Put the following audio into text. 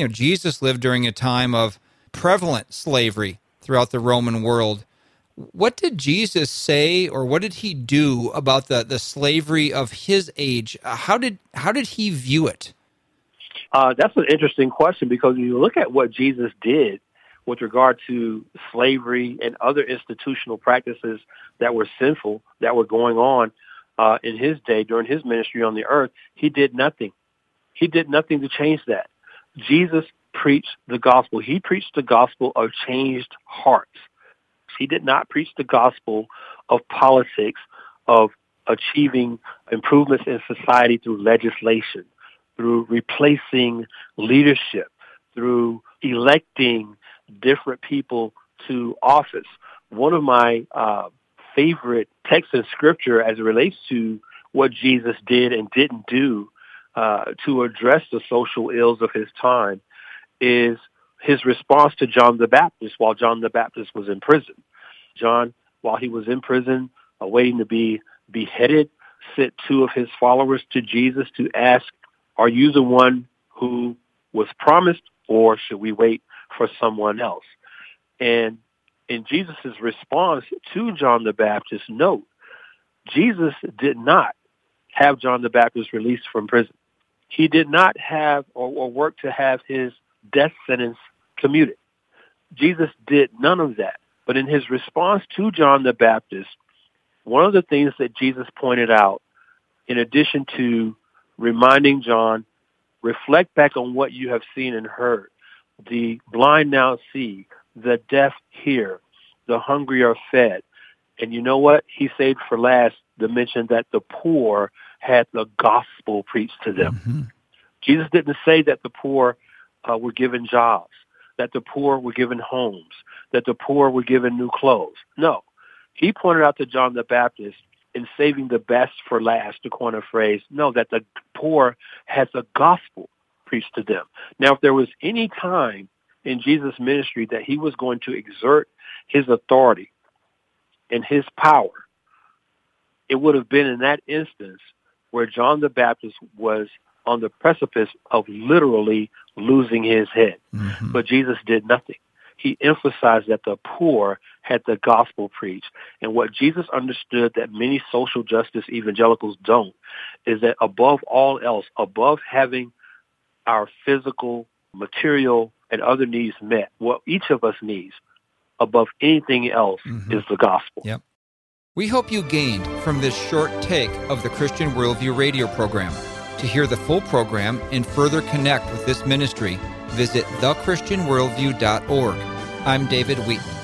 you know, Jesus lived during a time of prevalent slavery throughout the Roman world. What did Jesus say or what did he do about the, the slavery of his age? How did how did he view it? Uh, that's an interesting question because when you look at what Jesus did with regard to slavery and other institutional practices that were sinful that were going on uh, in his day during his ministry on the earth, he did nothing. He did nothing to change that. Jesus preached the gospel. He preached the gospel of changed hearts. He did not preach the gospel of politics, of achieving improvements in society through legislation, through replacing leadership, through electing different people to office. One of my uh, favorite texts in Scripture as it relates to what Jesus did and didn't do uh, to address the social ills of his time is his response to John the Baptist while John the Baptist was in prison. John, while he was in prison, awaiting to be beheaded, sent two of his followers to Jesus to ask, are you the one who was promised or should we wait for someone else? And in Jesus' response to John the Baptist, note, Jesus did not have John the Baptist released from prison. He did not have or, or work to have his death sentence commuted. Jesus did none of that. But in his response to John the Baptist, one of the things that Jesus pointed out, in addition to reminding John, reflect back on what you have seen and heard. The blind now see, the deaf hear, the hungry are fed. And you know what? He saved for last the mention that the poor had the gospel preached to them. Mm-hmm. Jesus didn't say that the poor uh, were given jobs, that the poor were given homes, that the poor were given new clothes. No. He pointed out to John the Baptist in saving the best for last, to coin a phrase, no, that the poor had the gospel preached to them. Now, if there was any time in Jesus' ministry that he was going to exert his authority and his power, it would have been in that instance where John the Baptist was on the precipice of literally losing his head. Mm-hmm. But Jesus did nothing. He emphasized that the poor had the gospel preached. And what Jesus understood that many social justice evangelicals don't is that above all else, above having our physical, material, and other needs met, what each of us needs above anything else mm-hmm. is the gospel. Yep. We hope you gained from this short take of the Christian Worldview radio program. To hear the full program and further connect with this ministry, visit thechristianworldview.org. I'm David Wheaton.